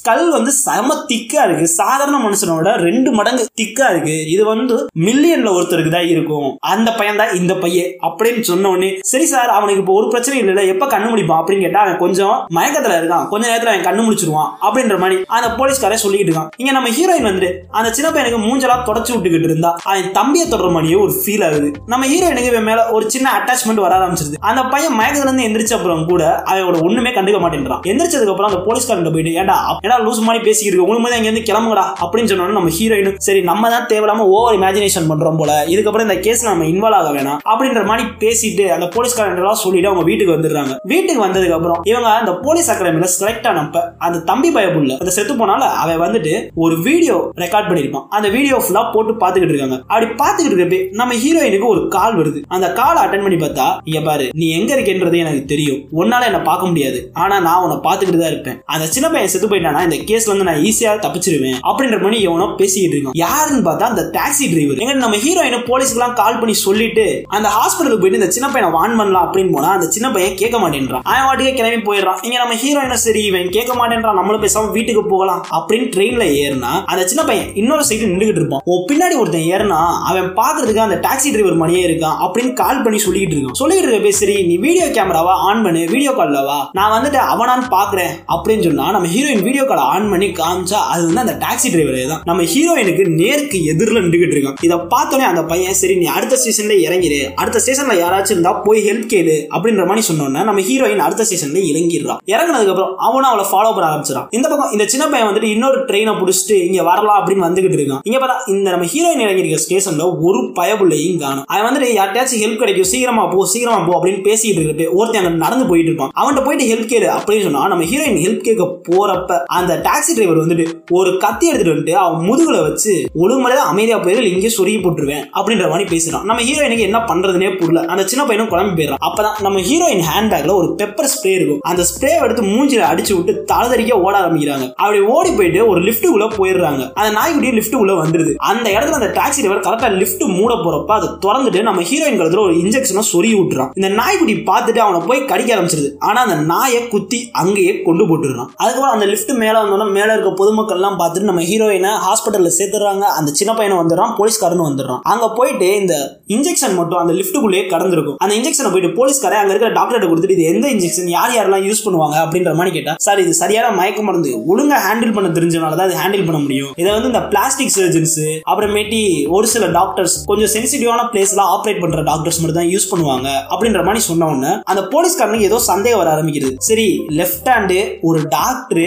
ஸ்கல் வந்து செம திக்கா இருக்கு. சாதாரண மனுஷனோட ரெண்டு மடங்கு திக்கா இருக்கு. இது வந்து மில்லியன்ல ஒருத்தருக்கு தான் இருக்கும். அந்த பையன் தான் இந்த பையன் அப்படின்னு சொன்ன உடனே சரி சார் அவனுக்கு இப்போ ஒரு பிரச்சனையும் இல்லை எப்ப கண்ணு முடிப்பான் அப்படின்னு கேட்டா அவன் கொஞ்சம் மயக்கத்துல இருக்கான். கொஞ்ச நேரத்துல அவன் கண்ணு முடிச்சிருவான் அப்படின்ற மாதிரி அந்த போலீஸ்காரே சொல்லிட்டு இருக்கான். இங்க நம்ம ஹீரோயின் வந்துட்டு அந்த சின்ன பையனுக்கு மூஞ்சலாம் தொடச்சு விட்டுக்கிட்டு இருந்தா அவன் தம்பியை தொடர மாதிரியே ஒரு ஃபீல் ஆகுது நம்ம ஹீரோயினுக்கு இவன் மேல ஒரு சின்ன அட்டாச்மெண்ட் வர ஆரம்பிச்சிருது. அந்த பையன் மயக்கத்துல இருந்து எந்திரிச்ச அப்புறம் கூட அவனோட ஒண்ணுமே கண்டுக்க மாட்டேன்றான். எந்திரிச்சதுக்கு அப்புறம் அந்த போலீஸ்காரன் போயிட்டு ஏன்டா ஏன்னா லூஸ் மாதிரி பேசிக்கிட்டு இருக்கு? உங்களுக்கு மாதிரி அங்கேருந்து கிளம்புங்கடா அப்படின்னு சொன்னோன்னு நம்ம ஹீரோயினும் சரி நம்ம தான் தேவையில்லாம ஓவர் இமேஜினேஷன் பண்றோம் போல. இதுக்கப்புறம் இந்த கேஸ் நம்ம இன்வால்வ் ஆக வேணாம் அப்படின்ற மாதிரி பேசிட்டு அந்த போலீஸ் எல்லாம் சொல்லிட்டு அவங்க வீட்டுக்கு வந்துடுறாங்க. வீட்டுக்கு வந்ததுக்கு அப்புறம் இவங்க அந்த போலீஸ் அகாடமியில செலக்ட் ஆனப்ப அந்த தம்பி பயபுள்ள அந்த செத்து போனால அவன் வந்துட்டு ஒரு வீடியோ ரெக்கார்ட் பண்ணிருப்பான் அந்த வீடியோ ஃபுல்லா போட்டு பாத்துக்கிட்டு இருக்காங்க. அப்படி பாத்துக்கிட்டு இருக்கப்ப நம்ம ஹீரோயினுக்கு ஒரு கால் வருது. அந்த கால் அட்டன் பண்ணி பார்த்தா இங்க பாரு நீ எங்க இருக்கேன்றது எனக்கு தெரியும். உன்னால என்ன பார்க்க முடியாது. ஆனா நான் உன்னை பாத்துக்கிட்டு தான் இருப்பேன். அந்த சின்ன பையன் செத்து போயிட்டானா? இந்த கேஸ்ல இருந்து நான் ஈஸியா தப்பிச்சிருவேன் அப்படின்ற மாதிரி எவனோ பேசிக்கிட்டு இருக்கான். யாருன்னு பார்த்தா அந்த டாக்ஸி டிரைவர் எங்க நம்ம ஹீரோயினை போலீஸ்க்குலாம் கால் பண்ணி சொல்லிட்டு அந்த ஹாஸ்பிட்டலுக்கு போயிட்டு இந்த சின்ன பையனை வான் பண்ணலாம் அப்படின்னு போனா அந்த சின்ன பையன் கேட்க மாட்டேன்றான். அவன் வாட்டுக்கே கிளம்பி போயிடுறான். இங்க நம்ம ஹீரோயினும் சரி இவன் கேட்க மாட்டேன்றான் நம்மளும் பேசாம வீட்டுக்கு போகலாம் அப்படின்னு ட்ரெயின்ல ஏறினா அந்த சின்ன பையன் இன்னொரு சைடு நின்றுகிட்டு இருப்பான். ஓ பின்னாடி ஒருத்தன் ஏறினா அவன் பாக்குறதுக்கு அந்த டாக்ஸி டிரைவர் மணியே இருக்கான் அப்படின்னு கால் பண்ணி சொல்லிட்டு இருக்கான். சொல்லிட்டு இருக்க சரி நீ வீடியோ கேமராவா ஆன் பண்ணு வீடியோ கால்ல வா. நான் வந்துட்டு அவனான்னு பாக்குறேன் அப்படின்னு சொன்னா நம்ம ஹீரோயின் வீடியோ கால் ஆன் பண்ணி காமிச்சா அது வந்து அந்த டாக்ஸி டிரைவரே தான். நம்ம ஹீரோயினுக்கு நேருக்கு எதிரில் நின்றுகிட்டு இருக்கான். இதை பார்த்தோன்னே அந்த பையன் சரி நீ அடுத்த ஸ்டேஷன்ல இறங்கிடு அடுத்த ஸ்டேஷன்ல யாராச்சும் இருந்தா போய் ஹெல்ப் கேளு. அப்படின்ற மாதிரி சொன்னோன்னா நம்ம ஹீரோயின் அடுத்த ஸ்டேஷன்ல இறங்கிடுறான். இறங்கினதுக்கு அப்புறம் அவனும் அவளை ஃபாலோ பண்ண ஆரம்பிச்சிடான் இந்த பக்கம் இந்த சின்ன பையன் வந்துட்டு இன்னொரு ட்ரெயினை பிடிச்சிட்டு இங்க வரலாம் அப்படின்னு வந்துகிட்டு இருக்கான். இங்க பார்த்தா இந்த நம்ம ஹீரோயின் இறங்கியிருக்க ஸ்டேஷன்ல ஒரு பயபுள்ளையும் காணும். அவன் வந்துட்டு யார்ட்டாச்சும் ஹெல்ப் கிடைக்கும் சீக்கிரமா போ சீக்கிரமா போ அப்படின்னு பேசிட்டு இருக்கப்ப ஒருத்தன் அங்க நடந்து போயிட்டு இருப்பான். அவன்கிட்ட போயிட்டு ஹெல்ப் கேளு அப்படின்னு சொன்னா நம்ம ஹீரோயின் ஹெல்ப் கேட்க போறப்ப அந்த டாக்ஸி டிரைவர் வந்துட்டு ஒரு கத்தி எடுத்துட்டு வந்துட்டு அவன் முதுகுல வச்சு ஒழுங்குமலை அமைதியா போயிரு இங்கே சொருகி போட்டுருவேன் அப்படின்ற மாதிரி பேசுறான் நம்ம ஹீரோயினுக்கு என்ன பண்றதுனே புரியல. அந்த சின்ன பையனும் குழம்பு போயிடறான். அப்பதான் நம்ம ஹீரோயின் ஹேண்ட்பேக்ல ஒரு பெப்பர் ஸ்ப்ரே இருக்கும். அந்த ஸ்ப்ரே எடுத்து மூஞ்சில அடிச்சு விட்டு தலதறிக்க ஓட ஆரம்பிக்கிறாங்க. அப்படி ஓடி போயிட்டு ஒரு லிஃப்ட்டுக்குள்ள போயிடுறாங்க. அந்த நாய்க்குட்டியும் லிஃப்ட் உள்ள வந்துருது. அந்த இடத்துல அந்த டாக்ஸி டிரைவர் கரெக்டா லிஃப்ட் மூட போறப்ப அதை திறந்துட்டு நம்ம ஹீரோயின் கழுத்துல ஒரு இன்ஜெக்ஷனை சொருகி விட்டுறான். இந்த நாய்க்குட்டி பார்த்துட்டு அவனை போய் கடிக்க ஆரம்பிச்சிருது. ஆனா அந்த நாயை குத்தி அங்கேயே கொண்டு போட்டுறான் அதுக்கப்புறம் அந்த லிஃப்ட் மேல மேலே வந்தோம்னா மேலே இருக்க பொதுமக்கள்லாம் பார்த்துட்டு நம்ம ஹீரோயினை ஹாஸ்பிட்டலில் சேர்த்துறாங்க அந்த சின்ன பையனை வந்துடுறான் போலீஸ்காரன் வந்துடுறான். அங்கே போயிட்டு இந்த இன்ஜெக்ஷன் மட்டும் அந்த லிஃப்ட்டுக்குள்ளேயே கடந்திருக்கும். அந்த இன்ஜெக்ஷனை போயிட்டு போலீஸ்காரன் அங்கே இருக்கிற டாக்டர்கிட்ட கொடுத்துட்டு இது எந்த இன்ஜெக்ஷன் யார் யாரெல்லாம் யூஸ் பண்ணுவாங்க? அப்படின்ற மாதிரி கேட்டா சார் இது சரியான மயக்க மருந்து. ஒழுங்காக ஹேண்டில் பண்ண தெரிஞ்சனால தான் இது ஹேண்டில் பண்ண முடியும். இதை வந்து இந்த பிளாஸ்டிக் சர்ஜன்ஸ் அப்புறமேட்டி ஒரு சில டாக்டர்ஸ் கொஞ்சம் சென்சிட்டிவான பிளேஸ்ல ஆப்ரேட் பண்ற டாக்டர்ஸ் மட்டும் தான் யூஸ் பண்ணுவாங்க. அப்படின்ற மாதிரி சொன்ன உடனே அந்த போலீஸ்காரனுக்கு ஏதோ சந்தேகம் வர ஆரம்பிக்கிறது சரி லெஃப்ட் ஹேண்டு ஒரு டாக்டர்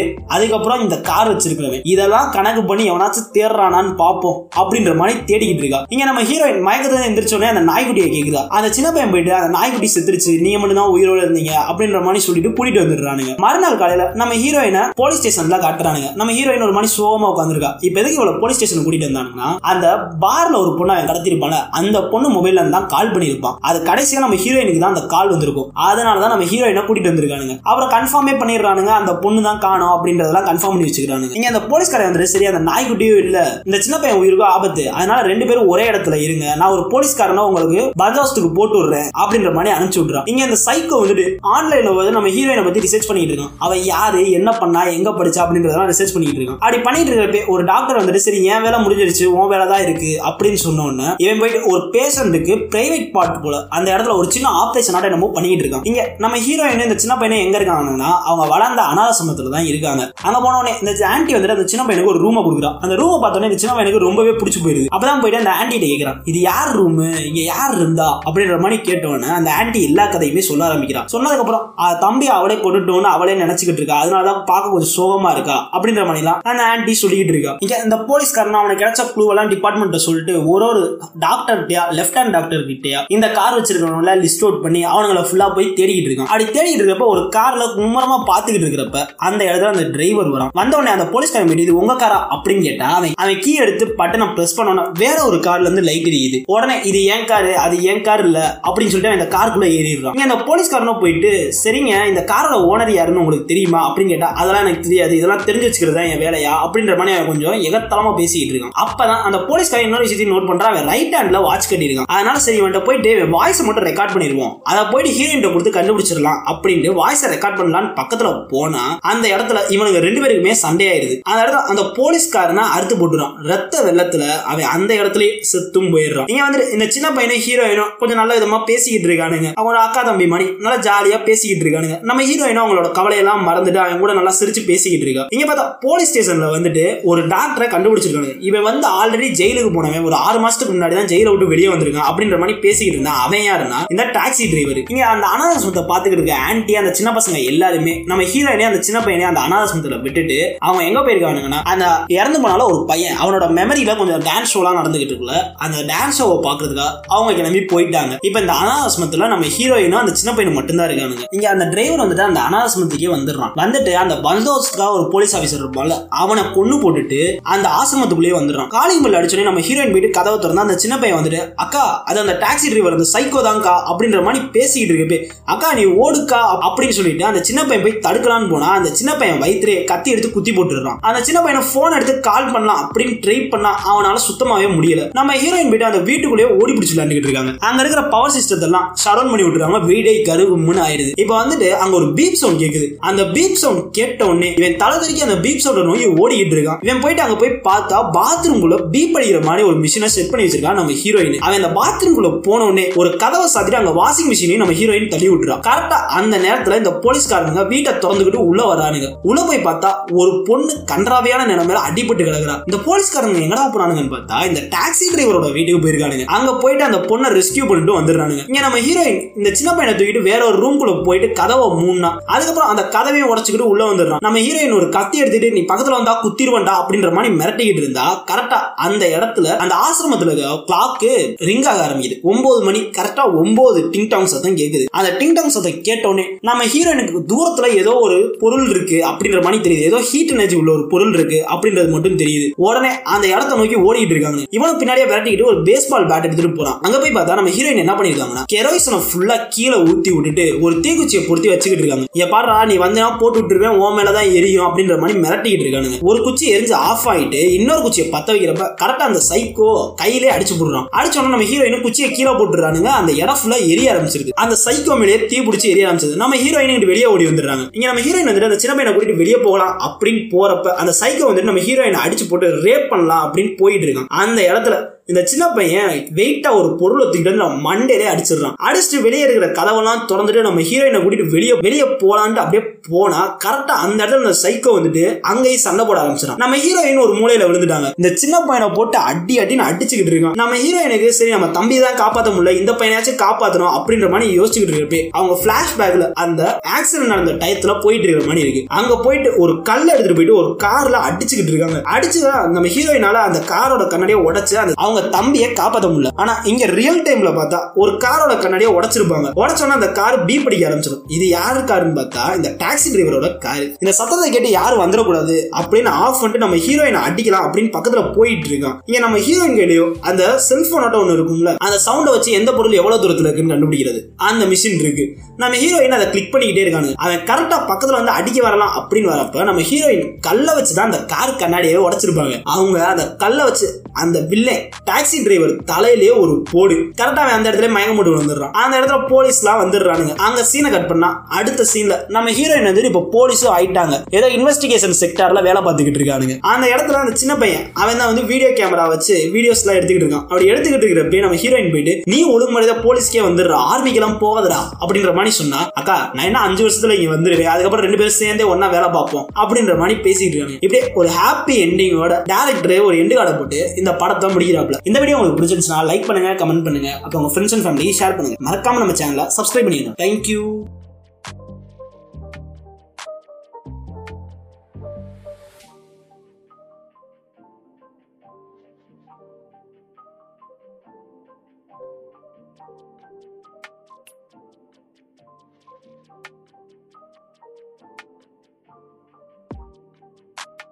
அதுக்கப்புறம் இந்த கார் வச்சிருக்கிறவன். இதெல்லாம் கணக்கு பண்ணி எவனாச்சும் தேடுறானான்னு பார்ப்போம் அப்படின்ற மாதிரி தேடிக்கிட்டு இருக்கா. இங்க நம்ம ஹீரோயின் மயக்கத்தை எந்திரிச்சோடனே அந்த நாய்க்குட்டியை கேக்குதா? அந்த சின்ன பையன் போயிட்டு அந்த நாய்க்குட்டி செத்துருச்சு நீங்க மட்டும் தான் உயிரோட இருந்தீங்க அப்படின்ற மாதிரி சொல்லிட்டு கூட்டிட்டு வந்துடுறானுங்க. மறுநாள் காலையில நம்ம ஹீரோயினை போலீஸ் ஸ்டேஷன்ல காட்டுறானுங்க. நம்ம ஹீரோயின் ஒரு மாதிரி சோகமா உட்காந்துருக்கா இப்ப எதுக்கு இவ்வளவு போலீஸ் ஸ்டேஷன் கூட்டிட்டு வந்தாங்கன்னா அந்த பார்ல ஒரு பொண்ணு அவன் கடத்திருப்பான அந்த பொண்ணு மொபைல்ல இருந்து தான் கால் பண்ணிருப்பான் அது கடைசியா நம்ம ஹீரோயினுக்கு தான் அந்த கால் வந்திருக்கும். அதனால தான் நம்ம ஹீரோயினை கூட்டிட்டு வந்திருக்கானுங்க. அப்புறம் கன்ஃபார்மே பண்ணிடுறானுங்க அந்த பொண்ணு தான் காணும் அப்படின்றதெல்லாம் கன்ஃபார்ம் பண்ணி வச்சுக்கிறானுங்க. இங்க அந்த போலீஸ்காரன் வந்துட்டு சரி அந்த நாய்க்குட்டியும் இல்ல இந்த சின்ன பையன் உயிருக்கும் ஆபத்து. அதனால ரெண்டு பேரும் ஒரே இடத்துல இருங்க. நான் ஒரு போலீஸ்காரனா உங்களுக்கு பந்தாஸ்துக்கு போட்டு விடுறேன் அப்படின்ற மாதிரி அனுப்பிச்சு விடுறான் இங்க இந்த சைக்கோ வந்துட்டு ஆன்லைன்ல வந்து நம்ம ஹீரோயினை பத்தி ரிசர்ச் பண்ணிட்டு இருக்கான். அவ யாரு என்ன பண்ணா எங்க படிச்சா? அப்படின்றதெல்லாம் ரிசர்ச் பண்ணிட்டு இருக்கான். அப்படி பண்ணிட்டு இருக்கிறப்ப ஒரு டாக்டர் வந்துட்டு சரி என் வேலை முடிஞ்சிருச்சு உன் வேலை தான் இருக்கு அப்படின்னு சொன்ன இவன் போயிட்டு ஒரு பேஷண்ட்டுக்கு பிரைவேட் பார்ட் போல அந்த இடத்துல ஒரு சின்ன ஆபரேஷன் என்னமோ பண்ணிட்டு இருக்கான். இங்க நம்ம ஹீரோயின் இந்த சின்ன பையனை எங்க இருக்காங்கன்னா அவங்க வளர்ந்த அனாதாசிரமத்துல தான் இருக்காங்க. அங்க போனோடனே இந்த ஆன்ட்டி வந்துட்டு அந்த சின்ன பையனுக்கு ஒரு ரூமை கொடுக்குறான் அந்த ரூமை பார்த்தோன்னே இந்த சின்ன பையனுக்கு ரொம்பவே பிடிச்சி போயிருது அப்பதான் போயிட்டு அந்த ஆன்ட்டிட்ட கேட்குறான் இது யார் ரூம் இங்க யார் இருந்தா? அப்படின்ற மாதிரி கேட்டோன்னே அந்த ஆன்ட்டி எல்லா கதையுமே சொல்ல ஆரம்பிக்கிறான் சொன்னதுக்கு அப்புறம் தம்பி அவளே கொண்டுட்டோன்னு அவளே நினைச்சுக்கிட்டு இருக்கா. அதனாலதான் பார்க்க கொஞ்சம் சோகமா இருக்கா? அப்படின்ற மாதிரிலாம் அந்த ஆன்ட்டி சொல்லிக்கிட்டு இருக்கா. இங்க இந்த போலீஸ்காரன் அவனுக்கு கிடைச்ச க்ளூ எல்லாம் டிபார்ட்மெண்ட்டை சொல்லிட்டு ஒரு ஒரு டாக்டர்கிட்டயா லெஃப்ட் ஹேண்ட் டாக்டர் கிட்டயா இந்த கார் வச்சிருக்கவங்கள லிஸ்ட் அவுட் பண்ணி அவனுங்களை ஃபுல்லா போய் தேடிக்கிட்டு இருக்கான். அப்படி தேடிட்டு இருக்கப்ப ஒரு கார்ல மும்மரமா பாத்துக்கிட்டு இருக்கிறப்ப அந்த இடத்துல அந்த டிரைவர் வரான். வந்த உடனே அந்த போலீஸ்காரன் போயிட்டு இது உங்க காரா அப்படின்னு கேட்டா அவன் அவன் கீ எடுத்து பட்டனை பிரஸ் பண்ணோன்னா வேற ஒரு கார்ல இருந்து லைட் எரியுது. உடனே இது என் காரு அது என் கார் இல்ல? அப்படின்னு சொல்லிட்டு அந்த காருக்குள்ள ஏறிடுறான். அந்த போலீஸ்காரனும் போயிட்டு சரிங்க இந்த காரோட ஓனர் யாருன்னு உங்களுக்கு தெரியுமா? அப்படின்னு கேட்டா அதெல்லாம் எனக்கு தெரியாது. இதெல்லாம் தெரிஞ்சு வச்சுக்கிறது தான் என் வேலையா? அப்படின்ற மாதிரி அவன் கொஞ்சம் எகத்தலமா பேசிக்கிட்டு இருக்கான். அப்பதான் அந்த போலீஸ்காரன் இன்னொரு விஷயத்தையும் நோட் பண்றான். அவன் ரைட் ஹேண்ட்ல வாட்ச் கட்டியிருக்கான். அதனால சரி இவன்ட்ட போயிட்டு வாய்ஸ் மட்டும் ரெக்கார்ட் பண்ணிடுவோம். அதை போயிட்டு ஹீரோயின் கொடுத்து கண்டுபிடிச்சிடலாம். அப்படின்ட்டு வாய்ஸை ரெக்கார்ட் பண்ணலான்னு பக்கத்துல போனா அந்த இடத்துல இவனுக்கு ரெண்டு பேருக்குமே சண்டை ஆயிருது அந்த இடத்துல அந்த அறுத்து போட்டுறான். ரத்த வெள்ளத்துல அவன் அந்த இடத்துல செத்தும் போயிடுறான். இங்க வந்து இந்த சின்ன பையனும் ஹீரோயினும் கொஞ்சம் நல்ல விதமா பேசிக்கிட்டு இருக்கானுங்க. அவங்க அக்கா தம்பி மணி நல்லா ஜாலியா பேசிக்கிட்டு இருக்கானுங்க. நம்ம ஹீரோயினும் அவங்களோட கவலையெல்லாம் மறந்துட்டு அவன் கூட நல்லா சிரிச்சு பேசிக்கிட்டு இருக்கா இங்க பார்த்தா போலீஸ் ஸ்டேஷன்ல வந்துட்டு ஒரு டாக்டரை கண்டுபிடிச்சிருக்காங்க இவன் வந்து ஆல்ரெடி ஜெயிலுக்கு போனவன். ஒரு ஆறு மாசத்துக்கு முன்னாடி தான் ஜெயில விட்டு வெளியே வந்திருக்கான் அப்படின்ற மாதிரி பேசிக்கிட்டு இருந்தான். அவன் யாருன்னா இந்த டாக்ஸி டிரைவர் இங்க அந்த அனாதாசமத்தை பாத்துக்கிட்டு இருக்க ஆன்டி அந்த சின்ன பசங்க எல்லாருமே நம்ம ஹீரோயினே அந்த சின்ன பையனே அந்த அனாதாசமத்துல விட்டுட்டு அவங்க எங்க போயிருக்கானுங்கன்னா அந்த இறந்து போனால ஒரு பையன். அவனோட மெமரியில கொஞ்சம் டான்ஸ் ஷோலாம் நடந்துகிட்டு இருக்குல்ல அந்த டான்ஸ் ஷோவை பாக்குறதுக்காக அவங்க கிளம்பி போயிட்டாங்க. இப்போ இந்த அனாதாசமத்துல நம்ம ஹீரோயினும் அந்த சின்ன பையனும் மட்டும்தான் இருக்கானுங்க. இங்க அந்த டிரைவர் வந்துட்டு அந்த அனாதாசமத்துக்கே வந்துடுறான். வந்துட்டு அந்த பந்தோஸ்க்காக ஒரு போலீஸ் ஆஃபீஸர் இருப்பான்ல அவனை கொண்டு போட்டுட்டு அந்த ஆசிரமத்துக்குள்ளேயே வந்துடுறான். காலிங் பில் அடிச்சோடனே நம்ம ஹீரோயின் போயிட்டு கதவை திறந்தா அந்த சின்ன பையன் வந்துட்டு அக்கா அது அந்த டாக்ஸி டிரைவர் அந்த சைக்கோ தான்க்கா அப்படின்ற மாதிரி பேசிக்கிட்டு இருக்கப்பே அக்கா நீ ஓடுக்கா அப்படின்னு சொல்லிட்டு அந்த சின்ன பையன் போய் தடுக்கலான்னு போனா அந்த சின்ன பையன் வயிற்றுலே கத்தி எடுத்து குத்தி போட்டுறான் அந்த சின்ன பையனை போன் எடுத்து கால் பண்ணலாம் அப்படின்னு ட்ரை பண்ணா அவனால சுத்தமாவே முடியல. நம்ம ஹீரோயின் போயிட்டு அந்த வீட்டுக்குள்ளேயே ஓடி பிடிச்சி விளையாண்டுட்டு இருக்காங்க. அங்க இருக்கிற பவர் சிஸ்டத்தை எல்லாம் பண்ணி விட்டுருக்காங்க வீடே கருகும்னு ஆயிடுது. இப்போ வந்துட்டு அங்க ஒரு பீப் சவுண்ட் கேக்குது. அந்த பீப் சவுண்ட் கேட்ட உடனே இவன் தலை தெரிக்க அந்த பீப் சவுண்ட் நோய் ஓடிக்கிட்டு இருக்கான். இவன் போயிட்டு அங்க போய் பார்த்தா பாத்ரூம் குள்ள பீப் அடிக்கிற மாதிரி ஒரு மிஷினை செட் பண்ணி வச்சிருக்கான் நம்ம ஹீரோயின் அவன் அந்த பாத்ரூம் குள்ள போன உடனே ஒரு கதவை சாத்திட்டு அங்க வாஷிங் மிஷினையும் நம்ம ஹீரோயின் தள்ளி விட்டுறான். கரெக்டா அந்த நேரத்துல இந்த போலீஸ்காரங்க வீட்டை திறந்துக்கிட்டு உள்ள வரானுங்க உள்ள போய் பார்த்தா பார்த்தா ஒரு பொண்ணு கன்றாவியான நிலைமையில அடிபட்டு கிடக்குறா. இந்த போலீஸ்காரங்க எங்கடா போனானுங்கன்னு பார்த்தா இந்த டாக்ஸி டிரைவரோட வீட்டுக்கு போயிருக்கானுங்க. அங்க போயிட்டு அந்த பொண்ணை ரெஸ்கியூ பண்ணிட்டு வந்துடுறானுங்க. இங்க நம்ம ஹீரோயின் இந்த சின்ன பையனை தூக்கிட்டு வேற ஒரு ரூம் குள்ள போயிட்டு கதவை மூணா அதுக்கப்புறம் அந்த கதவையை உடச்சுக்கிட்டு உள்ள வந்துடுறான். நம்ம ஹீரோயின் ஒரு கத்தி எடுத்துட்டு நீ பக்கத்துல வந்தா குத்திருவண்டா அப்படின்ற மாதிரி மிரட்டிக்கிட்டு இருந்தா கரெக்டா அந்த இடத்துல அந்த ஆசிரமத்துல கிளாக்கு ரிங் ஆக ஆரம்பிக்குது. ஒன்பது மணி கரெக்டா ஒன்பது டிங் டாங் சத்தம் கேக்குது. அந்த டிங் டாங் சத்தம் கேட்டோடனே நம்ம ஹீரோயினுக்கு தூரத்துல ஏதோ ஒரு பொருள் இருக்கு அப்படின்ற மாதிரி தெரியுது. ஏதோ ஹீட் எனர்ஜி உள்ள ஒரு பொருள் இருக்கு அப்படின்றது மட்டும் தெரியுது. உடனே அந்த இடத்த நோக்கி ஓடிட்டு இருக்காங்க. இவனும் பின்னாடியே விரட்டிக்கிட்டு ஒரு பேஸ்பால் பேட் எடுத்துட்டு போறான். அங்க போய் பார்த்தா நம்ம ஹீரோயின் என்ன பண்ணிருக்காங்கன்னா கெரோசனை ஃபுல்லா கீழே ஊத்தி விட்டுட்டு ஒரு தீக்குச்சியை பொருத்தி வச்சுக்கிட்டு இருக்காங்க. இங்க பாடுறா நீ வந்தா போட்டு விட்டுருவேன் உன் மேலதான் எரியும் அப்படின்ற மாதிரி மிரட்டிக்கிட்டு இருக்கானுங்க. ஒரு குச்சி எரிஞ்சு ஆஃப் ஆயிட்டு இன்னொரு குச்சியை பத்த வைக்கிறப்ப கரெக்டா அந்த சைக்கோ கையிலே அடிச்சு போடுறான் அடிச்ச நம்ம ஹீரோயின் குச்சியை கீழே போட்டுறானுங்க அந்த இடம் ஃபுல்லா எரிய ஆரம்பிச்சிருக்கு அந்த சைக்கோ மேலேயே தீ பிடிச்சி எரிய ஆரம்பிச்சது நம்ம ஹீரோயின் வெளியே ஓடி வந்துடுறாங்க. இங்க நம்ம ஹீரோயின் வந்துட்டு அந்த சின்ன பையனை கூட்டிட்டு வெளியே போகலாம் அப்படின்னு போறப்ப அந்த சைக்கோ வந்துட்டு நம்ம ஹீரோயினை அடிச்சு போட்டு ரேப் பண்ணலாம் அப்படின்னு போயிட்டு இருக்கான். அந்த இடத்துல இந்த சின்ன பையன் வெயிட்டா ஒரு பொருளை தூக்கிட்டு நம்ம மண்டையிலே அடிச்சிடுறான். அடிச்சுட்டு வெளியே இருக்கிற கதவெல்லாம் திறந்துட்டு நம்ம ஹீரோயினை கூட்டிட்டு வெளியே வெளியே போலான்ட்டு அப்படியே போனா கரெக்டா அந்த இடத்துல அந்த சைக்கோ வந்துட்டு அங்கேயும் சண்டை போட ஆரம்பிச்சிடான் நம்ம ஹீரோயின் ஒரு மூலையில விழுந்துட்டாங்க. இந்த சின்ன பையனை போட்டு அடி அடின்னு அடிச்சுக்கிட்டு இருக்கான். நம்ம ஹீரோயினுக்கு சரி நம்ம தம்பி தான் காப்பாத்த முடியல இந்த பையனாச்சும் காப்பாத்தணும் அப்படின்ற மாதிரி யோசிச்சுக்கிட்டு இருப்பே அவங்க பிளாஷ்பேக்ல அந்த ஆக்சிடென்ட் நடந்த டயத்துல போயிட்டு இருக்கிற மாதிரி இருக்கு. அங்க போயிட்டு ஒரு கல் எடுத்துட்டு போயிட்டு ஒரு கார்ல அடிச்சுக்கிட்டு இருக்காங்க. அடிச்சுதான் நம்ம ஹீரோயினால அந்த காரோட கண்ணாடியை உடச்சு அந்த அவங்க அவங்க தம்பியை காப்பாத்த முடியல. ஆனா இங்க ரியல் டைம்ல பார்த்தா ஒரு காரோட கண்ணாடியை உடைச்சிருப்பாங்க. உடச்சோன்னா அந்த கார் பீப் அடிக்க ஆரம்பிச்சிடும் இது யாரு காருன்னு பார்த்தா இந்த டாக்ஸி டிரைவரோட கார் இந்த சத்தத்தை கேட்டு யாரும் வந்துடக்கூடாது அப்படின்னு ஆஃப் பண்ணிட்டு நம்ம ஹீரோயினை அடிக்கலாம் அப்படின்னு பக்கத்துல போயிட்டு இருக்கான். இங்க நம்ம ஹீரோயின் கையிலயோ அந்த செல்போன் ஒன்று இருக்கும்ல அந்த சவுண்டை வச்சு எந்த பொருள் எவ்வளவு தூரத்துல இருக்குன்னு கண்டுபிடிக்கிறது. அந்த மிஷின் இருக்கு. நம்ம ஹீரோயின் அதை கிளிக் பண்ணிக்கிட்டே இருக்காங்க அவன் கரெக்டா பக்கத்துல வந்து அடிக்க வரலாம் அப்படின்னு வரப்ப நம்ம ஹீரோயின் கல்லை வச்சு தான் அந்த கார் கண்ணாடியை உடைச்சிருப்பாங்க. அவங்க அந்த கல்லை வச்சு அந்த வில்லன் டாக்ஸி டிரைவர் தலையிலேயே ஒரு போடு கரெக்டா அந்த இடத்துல மயங்க மூட்டு வந்துடுறான் அந்த இடத்துல போலீஸ்லாம் வந்துடுறானுங்க. அங்க சீனை கட் பண்ணா அடுத்த சீன்ல நம்ம ஹீரோயின் வந்து இப்போ போலீஸும் ஆயிட்டாங்க. ஏதோ இன்வெஸ்டிகேஷன் செக்டார்ல வேலை பார்த்துக்கிட்டு இருக்கானுங்க. அந்த இடத்துல அந்த சின்ன பையன் அவன் தான் வந்து வீடியோ கேமரா வச்சு வீடியோஸ் எல்லாம் எடுத்துக்கிட்டு இருக்கான். அப்படி எடுத்துக்கிட்டு இருக்கிறப்ப நம்ம ஹீரோயின் போயிட்டு நீ ஒழுங்கு மனிதா போலீஸ்க்கே வந்துடுறா. ஆர்மிக்கெல்லாம் போகாதடா. அப்படின்ற மாதிரி சொன்னா அக்கா நான் என்ன அஞ்சு வருஷத்துல இங்க வந்துருவேன். அதுக்கப்புறம் ரெண்டு பேரும் சேர்ந்தே ஒன்னா வேலை பார்ப்போம். அப்படின்ற மாதிரி பேசிக்கிட்டு இருக்காங்க இப்படியே ஒரு ஹாப்பி எண்டிங்கோட டேரக்டரே ஒரு எண்டு கார்டை போட்டு இந்த படத்தை முடிக்கிறாப்ல இந்த வீடியோ உங்களுக்கு பிடிச்சிருந்துச்சுன்னா லைக் பண்ணுங்க கமெண்ட் பண்ணுங்க. அப்புறம் உங்க ஃப்ரெண்ட்ஸ் அண்ட் ஃபேமிலி ஷேர் பண்ணுங்க. மறக்காம நம்ம சேனலை சப்ஸ்கிரைப் பண்ணிடுங்க. தேங்க்யூ